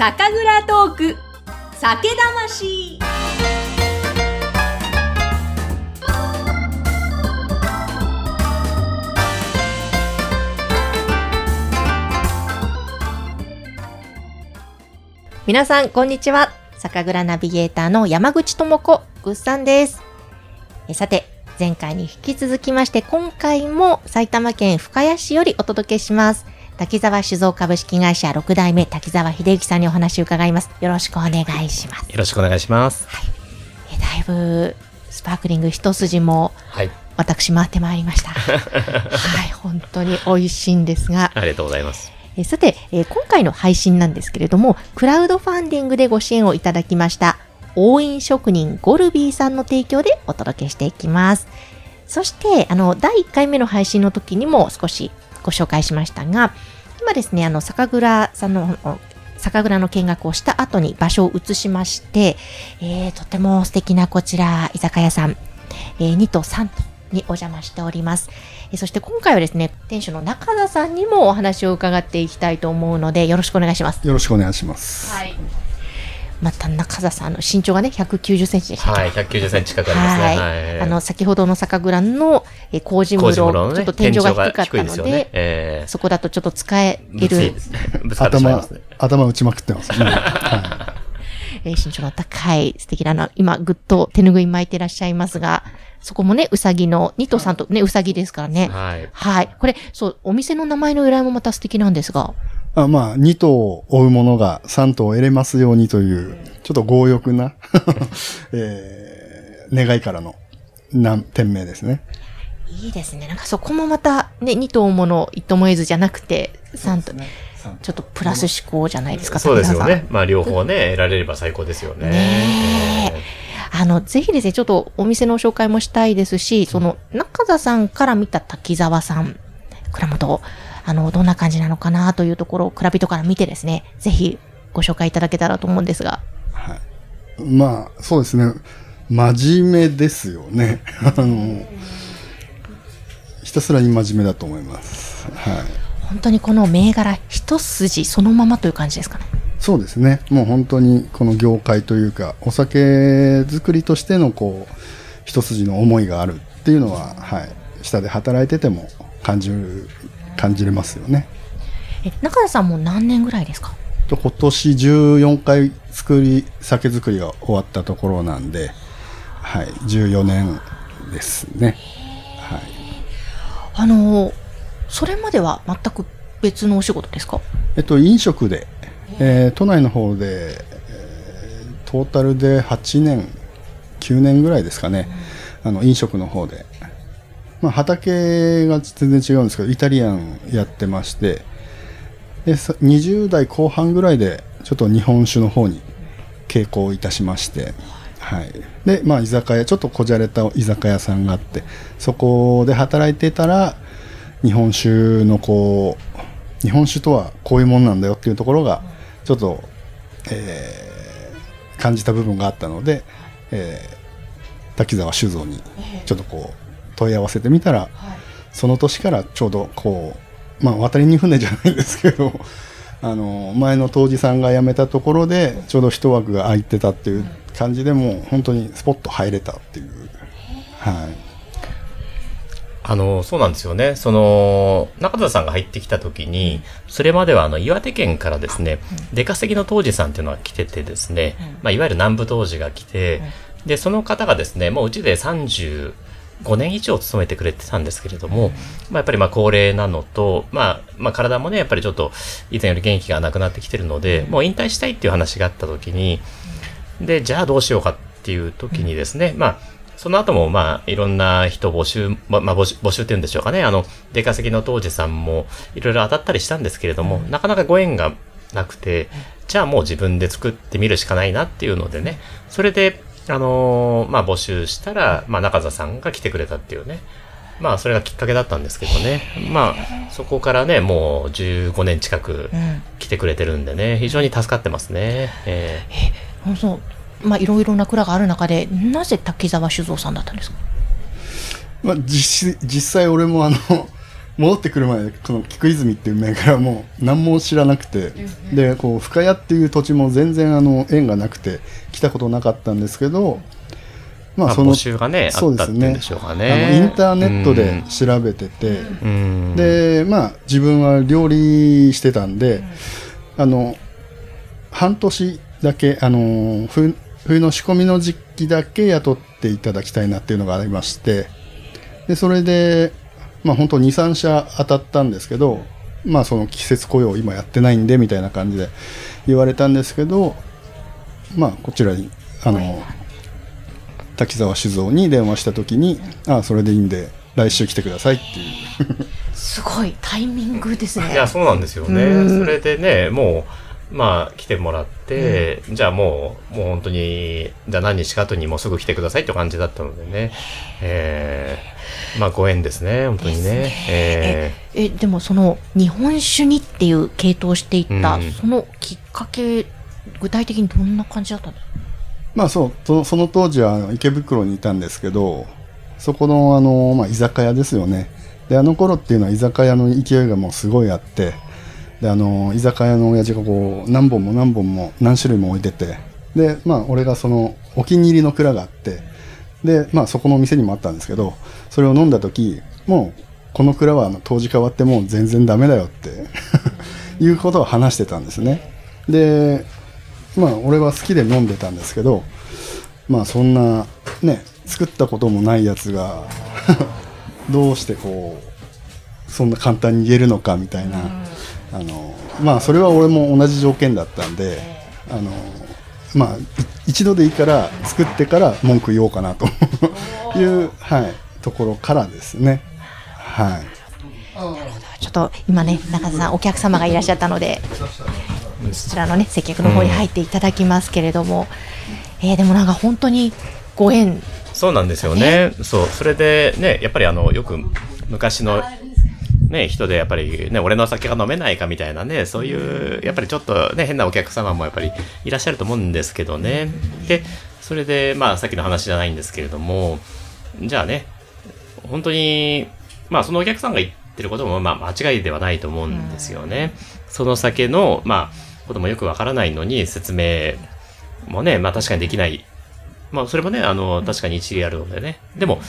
酒蔵トーク。酒魂。皆さんこんにちは。酒蔵ナビゲーターの山口智子ぐっさんです。えさて前回に引き続きまして今回も埼玉県深谷市よりお届けします。滝沢酒造株式会社6代目滝沢秀幸さんにお話を伺いますよろしくお願いしますよろしくお願いします。えだいぶスパークリング一筋もはい。私回ってまいりました はい本当に美味しいんですがありがとうございます。えさて、えー今回の配信なんですけれども、クラウドファンディングでご支援をいただきました、応印職人ゴルビーさんの提供でお届けしていきます。そして、あの、第1回目の配信の時にも少しご紹介しましたが、今ですね、あの、酒蔵さんの、お酒蔵の見学をした後に場所を移しまして、えーとても素敵なこちら、居酒屋さん、えー2と3とにお邪魔しております。えーそして今回はですね、店主の中田さんにもお話を伺っていきたいと思うので、よろしくお願いします。よろしくお願いします。はい。また中田さんの身長がね、190センチでしたはい。190センチ近くありますね。はい。はい。あの、先ほどの酒蔵の、えー麹室、工事室ちょっと天井が低かったので。えそこだとちょっと使える頭頭打ちまくってますね。はえー身長の高い素敵なの、今ぐっと手拭い巻いてらっしゃいますが、そこもね、うさぎの、2と3とね、うさぎですからね。はい。はい。これ、そう、お店の名前の由来もまた素敵なんですが。い。あまあ、2頭を追うものが3頭を得れますようにという、ちょっと強欲な、えー願いからの、な店名ですね。いいですね。なんかそこもまた、ね、2頭もの一もえずじゃなくて、3と、ちょっとプラス思考じゃないですか、そうですよね。まあ、両方ね、得られれば最高ですよね。ね。あの、ぜひですね、ちょっとお店の紹介もしたいですし、その、中田さんから見た滝沢さん、倉本、あの、どんな感じなのかなというところを、蔵人から見てですね、ぜひご紹介いただけたらと思うんですが。はい。まあ、そうですね。真面目ですよね。あの、ひたすらに真面目だと思います。はい。本当にこの銘柄一筋そのままという感じですかね。そうですね。もう本当にこの業界というか、お酒作りとしてのこう、一筋の思いがあるっていうのは、はい。下で働いてても感じる、感じれますよね。え、中田さんも何年ぐらいですか？と今年14回作り、酒造りが終わったところなんで、はい。14年ですね。はい。あの、それまでは全く別のお仕事ですか？えっと、飲食で、えー都内の方で、えートータルで8年、9年ぐらいですかね、あの飲食の方で、まあ、畑が全然違うんですけど、イタリアンやってまして、で20代後半ぐらいで、ちょっと日本酒の方に傾向いたしまして、はい。で、まあ、居酒屋、ちょっとこじゃれた居酒屋さんがあって、そこで働いてたら、日本酒のこう、日本酒とはこういうもんなんだよっていうところが、ちょっと、えー感じた部分があったので、えー滝沢酒造にちょっとこう問い合わせてみたら、その年からちょうどこう、まあ渡りに船じゃないですけど、あの、前の杜氏さんが辞めたところで、ちょうど一枠が空いてたっていう感じでもう本当にスポッと入れたっていう。はい。あの、そうなんですよね。その、中田さんが入ってきた時に、それまではあの、岩手県からですね、出稼ぎの当時さんっていうのが来ててですね、まあ、いわゆる南部当時が来て、で、その方がですね、もううちで35年以上勤めてくれてたんですけれども、まあ、やっぱりまあ高齢なのと、まあ、まあ体もね、やっぱりちょっと以前より元気がなくなってきてるので、もう引退したいっていう話があった時に、で、じゃあどうしようかっていう時にですね、まあ、その後も、まあ、いろんな人募集、ま、まあ、募集、募集っていうんでしょうかね。あの、出稼ぎの当時さんも、いろいろ当たったりしたんですけれども、なかなかご縁がなくて、じゃあもう自分で作ってみるしかないなっていうのでね、それで、あのーまあ、募集したら、まあ、中田さんが来てくれたっていうね。まあ、それがきっかけだったんですけどね。まあ、そこからね、もう15年近くうん。来てくれてるんでね、非常に助かってますね。えそうそう。まあ、いろいろな蔵がある中で、なぜ滝沢酒造さんだったんですか？まあ、実実際俺もあの、戻ってくるまでこの菊泉っていう銘柄も何も知らなくて、でこう深谷っていう土地も全然あの縁がなくて来たことなかったんですけど、まあ、募集がねあったっていうんでしょうかね。あのインターネットで調べてて、うん。でまあ自分は料理してたんで、あの半年だけあの冬冬の仕込みの時期だけ雇っていただきたいなっていうのがありましてでそれでまあ本当23社当たったんですけどまあその季節雇用今やってないんでみたいな感じで言われたんですけどまあこちらにあの滝沢酒造に電話した時にああそれでいいんで来週来てくださいっていう。すごいタイミングですね。いやそうなんですよね、うん。それでねもうまあ来てもらって、じゃあもうもう本当にじゃあ何日か後にもうすぐ来てくださいって感じだったのでね。えー、まあご縁ですね本当にね。ええでもその日本酒にっていう系統をしていった、うん。そのきっかけ具体的にどんな感じだったんですか？まあそうそのその当時は池袋にいたんですけどそこのあの、まあ、居酒屋ですよね。であの頃っていうのは居酒屋の勢いがもうすごいあってであの居酒屋の親父がこう何本も何本も何種類も置いててでまあ俺がそのお気に入りの蔵があってでまあそこのお店にもあったんですけどそれを飲んだ時もうこの蔵は当時変わってもう全然ダメだよって いうことを話してたんですね。でまあ俺は好きで飲んでたんですけどまあそんなね作ったこともないやつが どうしてこうそんな簡単に言えるのかみたいな、あのまあそれは俺も同じ条件だったんであのまあい一度でいいから作ってから文句言おうかなと いう、はい、ところからですね。はい。ちょっと今ね中田さんお客様がいらっしゃったのでそちらのね接客の方に入っていただきますけれども、えーでもなんか本当にご縁。そうなんですよね。そう。それでね、やっぱりあの、よく昔のね、人でやっぱりね、俺の酒が飲めないかみたいなね、そういう、やっぱりちょっとね、変なお客様もやっぱりいらっしゃると思うんですけどね。で、それで、まあさっきの話じゃないんですけれども、じゃあね、本当に、まあそのお客さんが言ってることもまあ間違いではないと思うんですよね。その酒の、まあ、こともよくわからないのに説明もね、まあ確かにできないまあ、それもね、あの、確かに一理あるのでね。でも、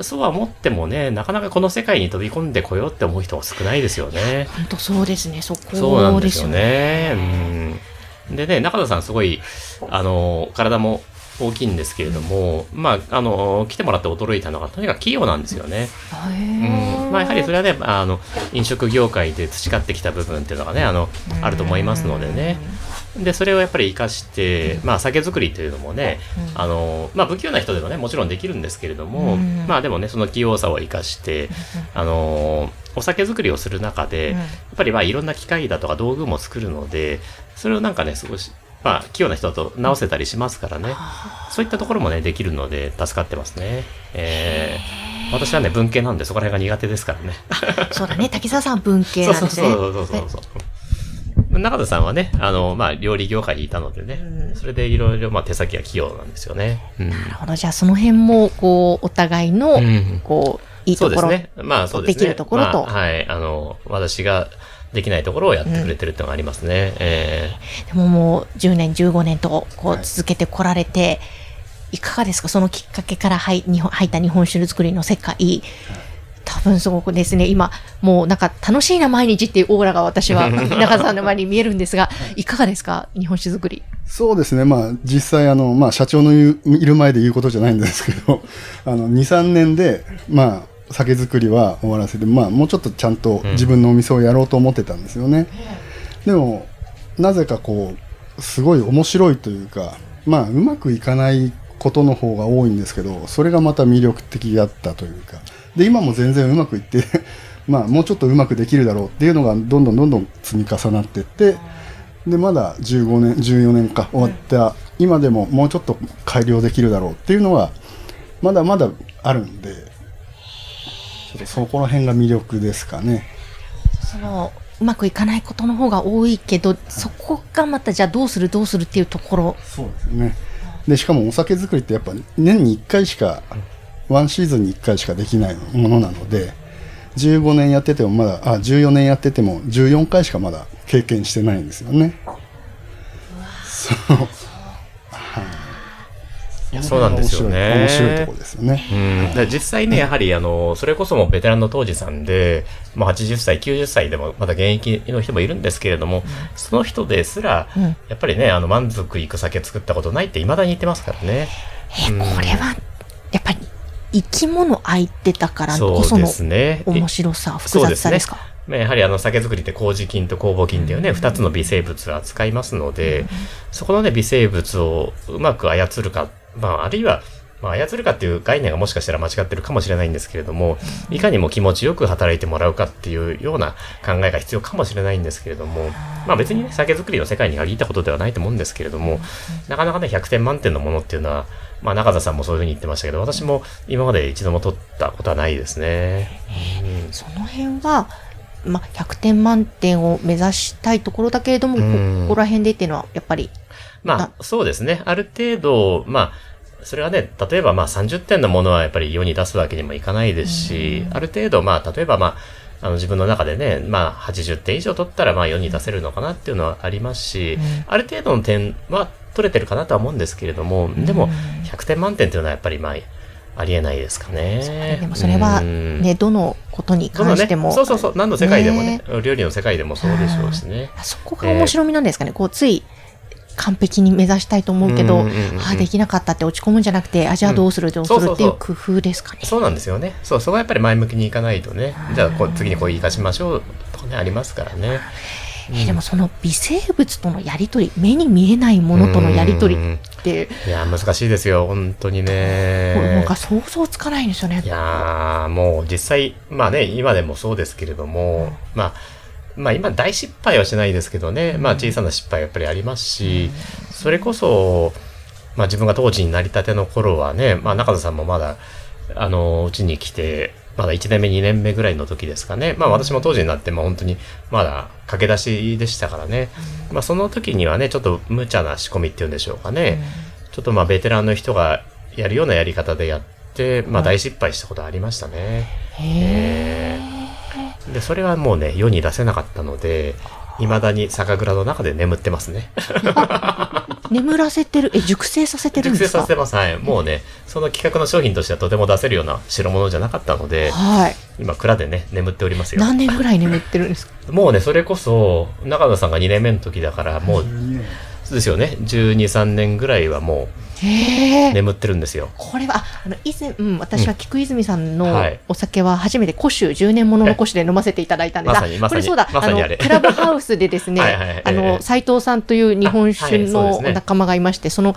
そうは思ってもね、なかなかこの世界に飛び込んでこようって思う人は少ないですよね。本当そうですねそそうなんですすよねね。うん。でね、中田さんすごい、あの、体も大きいんですけれども、まあ、あの、来てもらって驚いたのが、とにかく器用なんですよね。うん。まあ、やはりそれはね、あの、飲食業界で培ってきた部分っていうのがね、あの、あると思いますのでね。で、それをやっぱり活かして、まあ、酒造りというのもね、うん。あの、まあ、不器用な人でもね、もちろんできるんですけれども、うん。まあ、でもね、その器用さを活かして、あの、お酒造りをする中で、うん。やっぱりまあ、いろんな機械だとか道具も作るので、それをなんかね、少し、まあ、器用な人だと直せたりしますからね、そういったところもね、できるので、助かってますね。えー私はね、文系なんで、そこら辺が苦手ですからね。そうだね。滝沢さん文系なんですね そうそうそうそうそう。中田さんはね、あの、まあ、料理業界にいたのでね、うんそれでいろいろ、まあ、手先が器用なんですよね。うん。なるほどじゃあその辺もこうお互いのうんこういいところ、そうですね。まあ、そうですね。できるところとまあはい。あの、私ができないところをやってくれてるってのがありますね。えでももう10年15年とこはいう続けてこられて、い、かがですか？そのきっかけから入日本入った日本酒作りの世界多分すごくですね今もうなんか楽しいな毎日っていうオーラが私は 中田さんの前に見えるんですがいかがですか？日本酒作り。そうですね、まあ、実際あの、まあ、社長のいる前で言うことじゃないんですけど、あの、2、3年で、まあ、酒造りは終わらせて、まあ、もうちょっとちゃんと自分のお店をやろうと思ってたんですよね。でも、なぜかこう、すごい面白いというか、まあ、うまくいかないことの方が多いんですけど、それがまた魅力的だったというか、で、今も全然うまくいって、まあ、もうちょっとうまくできるだろうっていうのが、どんどんどんどん積み重なっていって、でまだ15年14年か終わった、今でももうちょっと改良できるだろうっていうのはまだまだあるんでそこら辺が魅力ですかね。そのうまくいかないことの方が多いけどそこがまたじゃあどうするどうするっていうところ。そうですね。でしかもお酒作りってやっぱ年に1回しかワンシーズンに1回しかできないものなので15年やっててもまだあ14年やってても14回しかまだ経験してないんですよね。そう。い。やそうなんですよね。面白い面白いところですよね。うん、で実際ね、やはり、あの、それこそもベテランの当時さんで、まあ、80歳、90歳でもまだ現役の人もいるんですけれども、その人ですら、うん。やっぱりね、あの、満足いく酒作ったことないって未だに言ってますからね。えうんこれはやっぱり生き物相手だからこその。面白さ複雑さですか？まあやはりあの酒造りって麹菌と酵母菌っていうね、二つの微生物を扱いますので、そこのね、微生物をうまく操るか、まあ、あるいは、まあ、操るかっていう概念がもしかしたら間違ってるかもしれないんですけれども、いかにも気持ちよく働いてもらうかっていうような考えが必要かもしれないんですけれども、まあ別にね、酒造りの世界に限ったことではないと思うんですけれども、なかなかね、100点満点のものっていうのは、まあ中田さんもそういうふうに言ってましたけど、私も今まで一度も取ったことはないですね。うんその辺は、まあ、100点満点を目指したいところだけれども、うんここら辺でっていうのはやっぱりまあ、そうですね。ある程度、まあ、それはね、例えばまあ30点のものはやっぱり世に出すわけにもいかないですし、ある程度まあ、例えばまあ、あの自分の中でね、まあ80点以上取ったらまあ世に出せるのかなっていうのはありますし、ある程度の点は取れてるかなとは思うんですけれども、でも100点満点っていうのはやっぱりまあ、ありえないですかね。でもそれはうん。ね、どのことに関しても、そうそうそう、何の世界でもねね、料理の世界でもそうでしょうしね。そこが面白みなんですかね、こうつい完璧に目指したいと思うけど、うんうんうんうんああできなかったって落ち込むんじゃなくてあじゃあどうするどうするっていう工夫ですかね。そうなんですよね。そう、そこはやっぱり前向きにいかないとね。じゃあこう、次にこう生かしましょうとかね、ありますからね。えーでもその微生物とのやりとり目に見えないものとのやりとりって、いや、難しいですよ、本当にねなん。か想像つかないんですよねい。やー、もう実際、まあね、今でもそうですけれども、まあ、まあ今大失敗はしないですけどね、まあ小さな失敗はやっぱりありますし、それこそ、まあ自分が当時になりたての頃はね、まあ中田さんもまだ、あの、うちに来て、まだ1年目、2年目ぐらいの時ですかね。まあ私も当時になって、まあ本当にまだ駆け出しでしたからね。まあその時にはね、ちょっと無茶な仕込みっていうんでしょうかね。ちょっとまあベテランの人がやるようなやり方でやって、まあ大失敗したことありましたね。えーで、それはもうね、世に出せなかったので、未だに酒蔵の中で眠ってますね。眠らせてる、え、熟成させてるん熟ですか？成させてます。はい。もうね、その企画の商品としてはとても出せるような代物じゃなかったので、はい。今蔵でね、眠っておりますよ。何年ぐらい眠ってるんですか？もうね、それこそ、中田さんが2年目の時だから、もう、そうですよね、12、3年ぐらいはも。う眠ってるんですよ。これは、ああの、以前、うん、私は菊泉さんのはい。お酒は初めて古酒、10年ものの古酒で飲ませていただいたんです。まさにまこれそうだ、まあれ。クラブハウスでですね、はいはい藤さんという日本酒の仲間がいまして、その、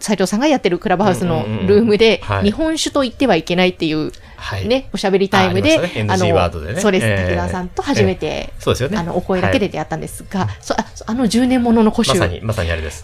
斉藤さんがやってるクラブハウスのルームで、はい。日本酒と言ってはいけないっていう、はい。ね、おしゃべりタイムで、あありましたね。NG ワードでね。そうです、ええ武田さんと初めて、そうですよね。あの、お声だけで出会ったんですが、そあの10年ものの古酒、まさに、まさにあれです。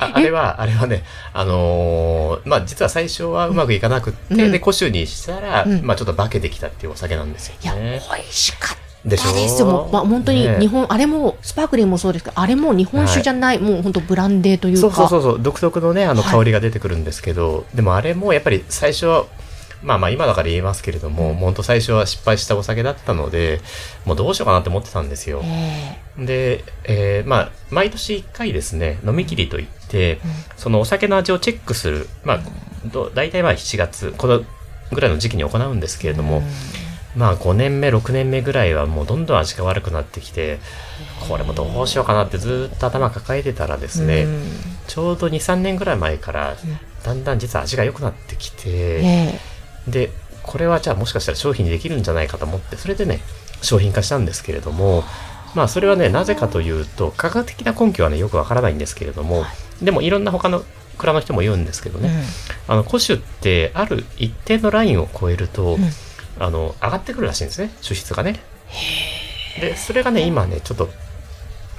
ああれは、あれはね、あのーまあ、実は最初はうまくいかなくって、うん。で、古酒にしたら、うん。まあ、ちょっと化けてきたっていうお酒なんですよいや、ね。美味しかった。でしょ？ですよ。もうまあ、本当にね日本、あれも、スパークリングもそうですけど、あれも日本酒じゃない、もう本当ブランデーというか。そうそうそうそう、独特のね、あのはい香りが出てくるんですけど、でもあれもやっぱり最初は、まあまあ今だから言えますけれども、もう本当最初は失敗したお酒だったので、もうどうしようかなって思ってたんですよ。えで、えーまあ、毎年1回ですね、飲み切りといって、そのお酒の味をチェックする、まあ、ど大体まあ7月、このぐらいの時期に行うんですけれども、まあ5年目、6年目ぐらいはもうどんどん味が悪くなってきて、これもどうしようかなってずっと頭抱えてたらですね、うん。ちょうど2、3年ぐらい前から、だんだん実は味が良くなってきて、えで、これはじゃあもしかしたら商品にできるんじゃないかと思って、それでね、商品化したんですけれども、まあそれはね、なぜかというと、科学的な根拠はね、よくわからないんですけれども、でもいろんな他の蔵の人も言うんですけどえね、あの、古酒ってある一定のラインを超えると、んあの、上がってくるらしいんですね、主質がね。で、それがね、今ね、ちょっと、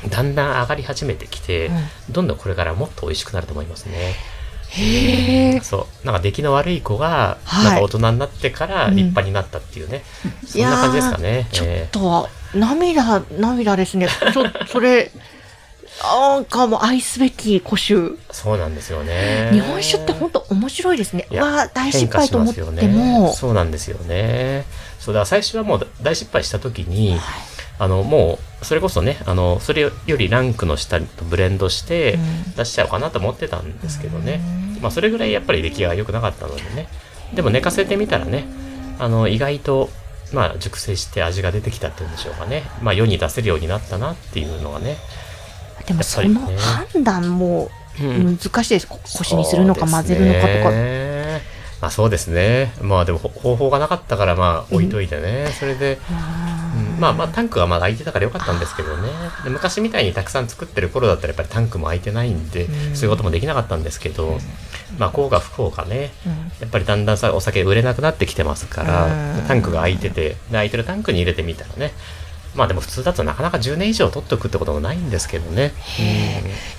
だんだん上がり始めてきて、どんどんこれからもっと美味しくなると思いますね。へえ。そう。なんか出来の悪い子が、はいなんか大人になってから立派になったっていうね。そんな感じですかね。ちょっえと、涙、涙ですね。ちょ、それ、なんかもう愛すべき古酒。そうなんですよね。日本酒って本当面白いですね。いやわあ、大失敗と思ってもね。そうなんですよね。そうだ、最初はもう大失敗した時に、あの、もう、それこそね、あの、それよりランクの下とブレンドしてうん出しちゃおうかなと思ってたんですけどね。まあ、それぐらいやっぱり出来が良くなかったのでね。でも寝かせてみたらね、あの、意外と、まあ、熟成して味が出てきたっていうんでしょうかね。まあ、世に出せるようになったなっていうのはね。でもその判断もうん難しいです。こ腰にするのか混ぜるのかとか。まあそうですね。まあでもほ方法がなかったからまあ置いといてね。それで、うんまあまあタンクがまだ空いてたからよかったんですけどね。で昔みたいにたくさん作ってる頃だったらやっぱりタンクも空いてないんで、うんそういうこともできなかったんですけど、まあこうが不幸かね。うんやっぱりだんだんさお酒売れなくなってきてますから、うんタンクが空いてて、で空いてるタンクに入れてみたらね。まあでも普通だとなかなか10年以上取っておくってこともないんですけどね。うんい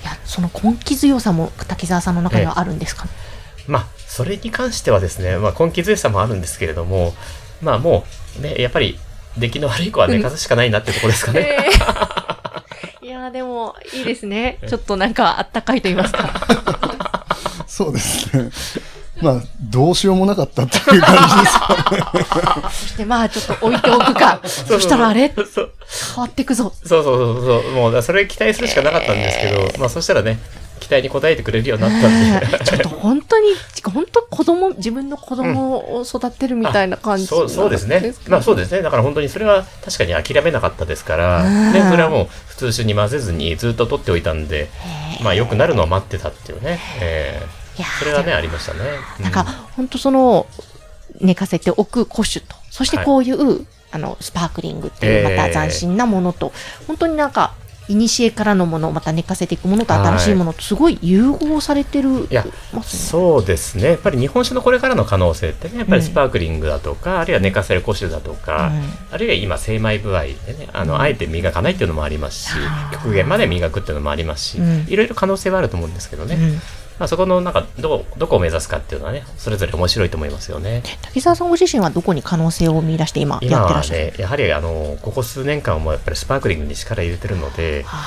や、その根気強さも滝沢さんの中にはあるんですか？ね。まあ、それに関してはですね、まあ、根気強さもあるんですけれども、まあもう、ね、やっぱり、出来の悪い子は寝かすしかないなってとこですかね。いや、でも、いいですね。ちょっとなんかあったかいと言いますか。そうですね。まあ、どうしようもなかったっていう感じですかね。そしてまあちょっと置いておくか。そしたらあれ？そうそう変わっていくぞ。そうそうそう、もう、だからそれ期待するしかなかったんですけど、まあそしたらね、期待に応えてくれるようになったんで。ちょっと本当に、本当子供、自分の子供を育てるみたいな感じ、そうそうですね。まあそうですね。だから本当にそれは確かに諦めなかったですから、うんね、それはもう普通酒に混ぜずにずっと取っておいたんで、まあ良くなるのを待ってたっていうね。えーそれはね、ありましたね。うなんか、本当その、寝かせておく古酒と、そしてこういう、あの、スパークリングっていう、ええまた斬新なものと、本当になんか、古からのもの、また寝かせていくものと新しいものと、すごい融合されてるいやますね。そうですね。やっぱり日本酒のこれからの可能性ってね、やっぱりスパークリングだとか、あるいは寝かせる古酒だとか、あるいは今精米部合でね、あの、あえて磨かないっていうのもありますし極限まで磨くっていうのもありますし、うん。いろいろ可能性はあると思うんですけどね。うんまあそこのなんか、どこ、どこを目指すかっていうのはね、それぞれ面白いと思いますよね。滝沢さんご自身はどこに可能性を見出して今やってらっしゃる？ね、やはりあの、ここ数年間はもうやっぱりスパークリングに力入れてるので、は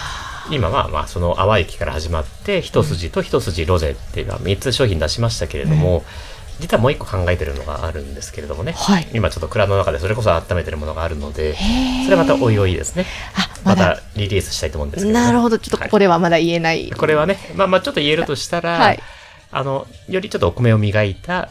今はまあその淡雪から始まって一筋と一筋ロゼっていうのは3つ商品出しましたけれども、実はもう一個考えてるのがあるんですけれどもね、はい。今ちょっと蔵の中でそれこそ温めてるものがあるのでそれはまたおいおいですね。あ、また、リリースしたいと思うんですけど、ね、なるほど。ちょっとここではまだ言えない。これはねまあまあちょっと言えるとしたら、はい。あのよりちょっとお米を磨いた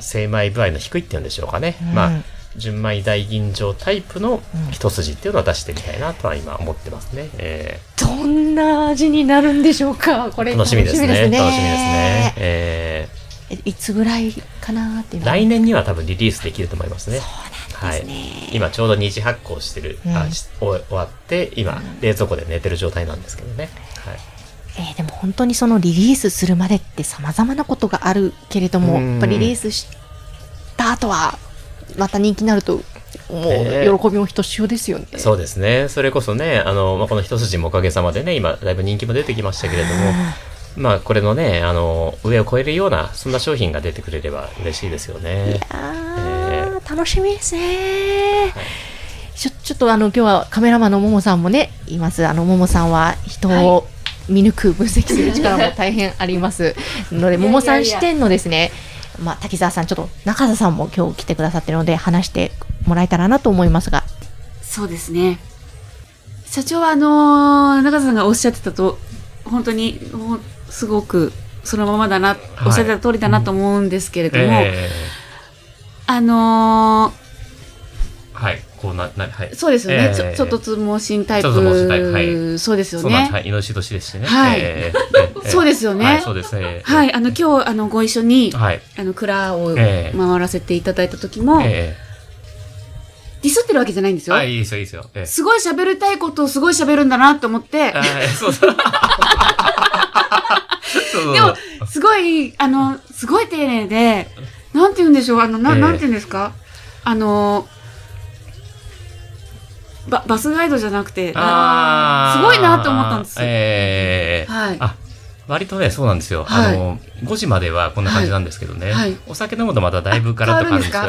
精米具合の低いっていうんでしょうかね、うん。まあ純米大吟醸タイプの一筋っていうのを出してみたいなとは今思ってますね、えー。どんな味になるんでしょうか。これ楽しみですね。楽しみですね。ね。ええいつぐらいかなって来年には多分リリースできると思いますね。はいですね。今ちょうど二次発酵してる、うんあし終終わって、今、冷蔵庫で寝てる状態なんですけどね。はい。えーでも本当にそのリリースするまでって様々なことがあるけれども、うんやっぱリリースした後はまた人気になるともうえー喜びもひとしおですよね。そうですね。それこそね、あの、まあ、この一筋もおかげさまでね、今、だいぶ人気も出てきましたけれども、まあ、これのね、あの、上を超えるような、そんな商品が出てくれれば嬉しいですよね。あー楽しみですね。ちょちょっとあの今日はカメラマンのももさんもねいます。あのももさんは人を見抜く分析する力も大変ありますので、ももさん視点のですね、まあ滝沢さんちょっと中田さんも今日来てくださってるので話してもらえたらなと思いますが、そうですね。社長はあのー中田さんがおっしゃってたと、本当に、もうすごくそのままだな、おっしゃってた通りだなと思うんですけれども、えあのーはい。こうな、な、はいー。そうですよね。えーちょちょっとつ盲信タイプ。はいそうですよ。ね。はい。命年ですしね。はいえーえーそうですよねはい、そうですね。はい、あの、今日、あの、ご一緒に、はい。あの、蔵をええ回らせていただいた時も、えディスってるわけじゃないんですよ。えあ、いいですよ、いいですよ。ええすごい喋りたいことをすごい喋るんだなと思って、あそうそう。そうそうでも、すごい、あの、すごい丁寧で、なんて言うんでしょう、あの、なええ。なんて言うんですか？あの、ババスガイドじゃなくて、あー。すごいなと思ったんですよ。ええ。はい。あ、割とね、そうなんですよ。はいあの、5時まではこんな感じなんですけどね。はいはいお酒飲むとまただいぶガラッと変わるんですよ。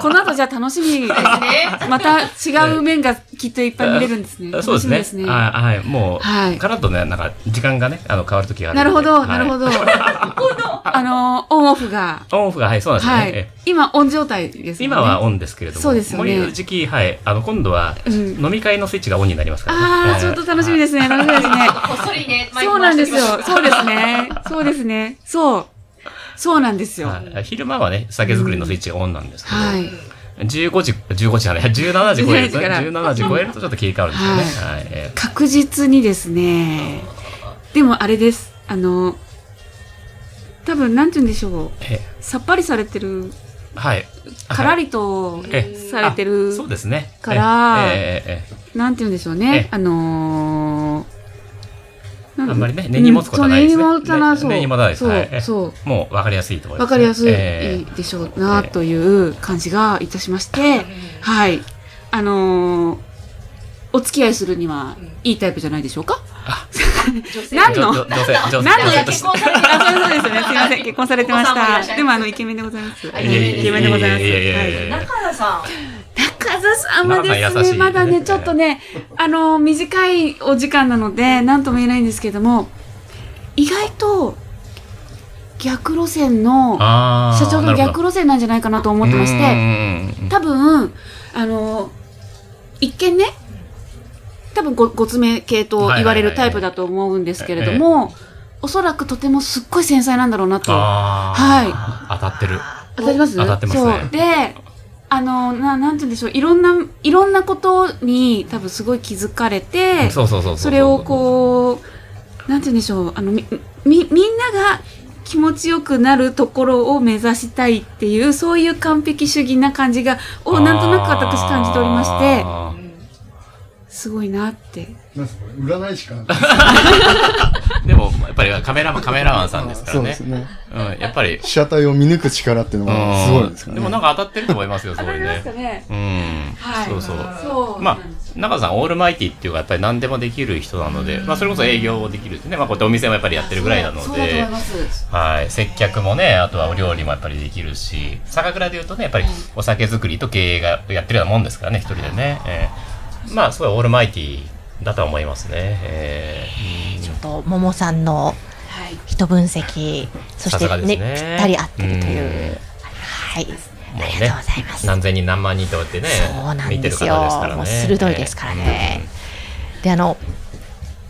この後じゃあ楽しみですね。また違う面がきっといっぱい見れるんですね。そうですね。すね。はい、はい。もう、はいガラッとね、なんか、時間がね、あの、変わる時があるなるほど、はいなるほど。あの、オンオフが。オンオフが、はい、そうなんですよね。はいえ。今、オン状態ですよね。今はオンですけれども、そうですよねもういう時期、はい、あの、今度は、うん飲み会のスイッチがオンになりますからね。ああ、えーちょっと楽しみですね。楽しみですね。こっそりね、そうなんですよ。そうですね。そうですね。そう。そうなんですよ。昼間はね、酒造りのスイッチがオンなんですけど、い。15時、15時じゃない、17時超えると、17時から17時超えるとちょっと切り替わるんですよね。はい。え確実にですね。でもあれです。あの、多分、なんて言うんでしょう。ーえ。さっぱりされてる、はい。からりとえされてるあそうですね。からえええええなんて言うんでしょうええ。ねあのー、あんまりね根に持つことはないですね。根に持たな、いです。そうはいええ。そう。えもう分かりやすいと思います、わかりやすえいでしょうなという感じがいたしまして、はい。あのーお付き合いするにはいいタイプじゃないでしょうか？え何の？女女性、女性結婚されてあ、そうそうですよね。すみません。結婚されてました。いでも、あの、イケメンでございます。イケメンでございます。中田さん。中澤さんはですね、まだね、ちょっとね、あの、短いお時間なので、なんとも言えないんですけども、意外と、逆路線の、社長の逆路線なんじゃないかなと思ってまして、て多分、あの、一見ね、多分ご、ごつめ系と言われるタイプだと思うんですけれども、おそらくとてもすっごい繊細なんだろうなと。はい。当たってる。当たります？当たってますね。そう。で、あの、ななんて言うんでしょう、いろんな、いろんなことに多分すごい気づかれて、そうそうそうそれをこう、なんて言うんでしょう、あの、み、み、みんなが気持ちよくなるところを目指したいっていう、そういう完璧主義な感じが、をなんとなく私感じておりまして、あすごいなって。なんですか？占い師か でも、やっぱりカメラマン、カメラマンさんですからねそうです。ね。うん、やっぱり。被写体を見抜く力っていうのがすごいですからね。でもなんか当たってると思いますよ、すごいね。ね。うん。はいそうそう。そう。まあ、中田さん、オールマイティっていうか、やっぱり何でもできる人なので、まあ、それこそ営業もできるしね、まあ、こうやってお店もやっぱりやってるぐらいなのでそうだと思い、ます。はい、接客もね、あとはお料理もやっぱりできるし、酒蔵でいうとね、やっぱりお酒作りと経営がやってるようなもんですからね、一人でね。えーまあ、すごいオールマイティだとは思いますね。えーうんと、ももさんのはい。人分析、そしてね、ねぴったり合ってるという。うんはい。もありうねがとうございます。何千人何万人とやってねそうなんですよ。方ですからねもう鋭いですからね。で、あの、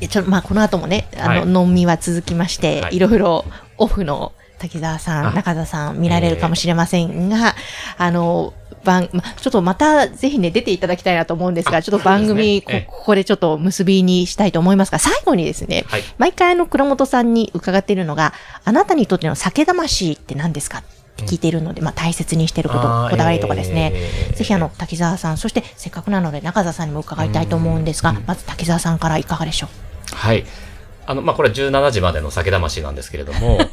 えちょまあ、この後もね、あの、飲みは続きまして、はいい、ろいろオフの滝沢さあん、中田さん見られるかもしれませんが、あの、番、まちょっとまたぜひね、出ていただきたいなと思うんですが、ちょっと番組、そうですね。ええ。こここでちょっと結びにしたいと思いますが、最後にですね、はい毎回あの、倉本さんに伺っているのが、あなたにとっての酒魂って何ですか？って聞いているので、まあ大切にしていること、こだわりとかですね、えーぜひあの、滝沢さん、そしてせっかくなので中澤さんにも伺いたいと思うんですが、まず滝沢さんからいかがでしょう？はい。あの、まあ、これは17時までの酒魂なんですけれども、あ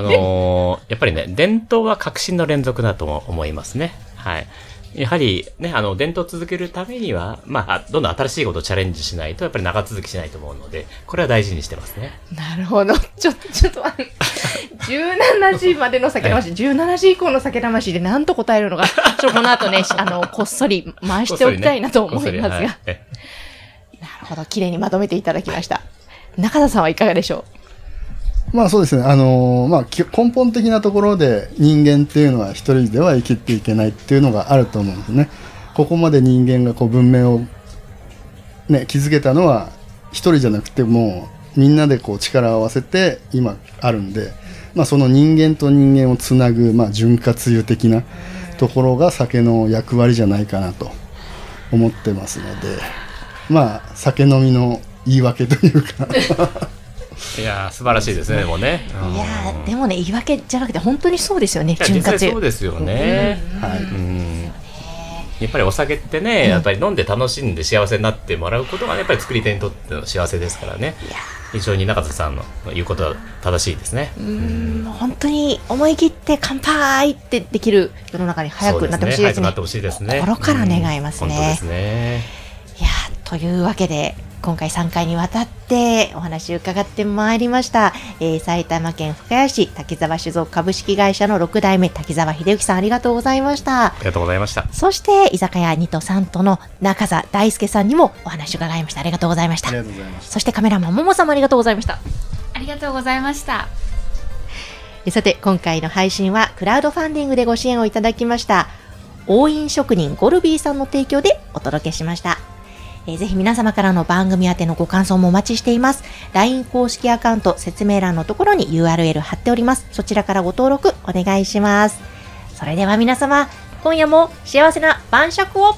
のーやっぱりね、伝統は革新の連続だと思いますね。はい。やはりね、あの、伝統を続けるためには、まあ、どんどん新しいことをチャレンジしないと、やっぱり長続きしないと思うので、これは大事にしてますね。なるほど。ちょっと、ちょっと待って、17時までの酒魂、17時以降の酒魂で何と答えるのが、ちょ、この後ね、あの、こっそり回しておきたいなと思いますが、ねはいえなるほど、綺麗にまとめていただきました。中田さんはいかがでしょまあそうですね、あのーまあ、き根本的なところで人間っていうのは一人では生きていけないっていうのがあると思うんですね。ここまで人間がこう文明を、ね、築けたのは一人じゃなくてもうみんなでこう力を合わせて今あるんで、まあ、その人間と人間をつなぐ、まあ、潤滑油的なところが酒の役割じゃないかなと思ってますので、まあ、酒飲みの言い訳というか。いやー素晴らしいですね、でもね。ういやー、でもね、言い訳じゃなくて、本当にそうですよね、潤滑そうですよね。はいうんやっぱりお酒ってね、やっぱり飲んで楽しんで幸せになってもらうことがね、やっぱり作り手にとっての幸せですからね。非常に中田さんの言うことは正しいですね。うん本当に思い切って乾杯ってできる世の中に早くなってほしいですね。早くなってほしいですね。心から願いますねうん本当ですね。いやーというわけで、今回3回にわたってお話伺ってまいりました、えー埼玉県深谷市滝沢酒造株式会社の6代目滝沢秀幸さんありがとうございましたありがとうございました。そして居酒屋2と3との中澤大輔さんにもお話を伺いましたありがとうございましたありがとうございました。そしてカメラマンももさんもありがとうございましたありがとうございました。えさて今回の配信はクラウドファンディングでご支援をいただきました応印職人ゴルビーさんの提供でお届けしましたえーぜひ皆様からの番組宛てのご感想もお待ちしています。LINE 公式アカウント説明欄のところに URL 貼っております。そちらからご登録お願いします。それでは皆様、今夜も幸せな晩酌を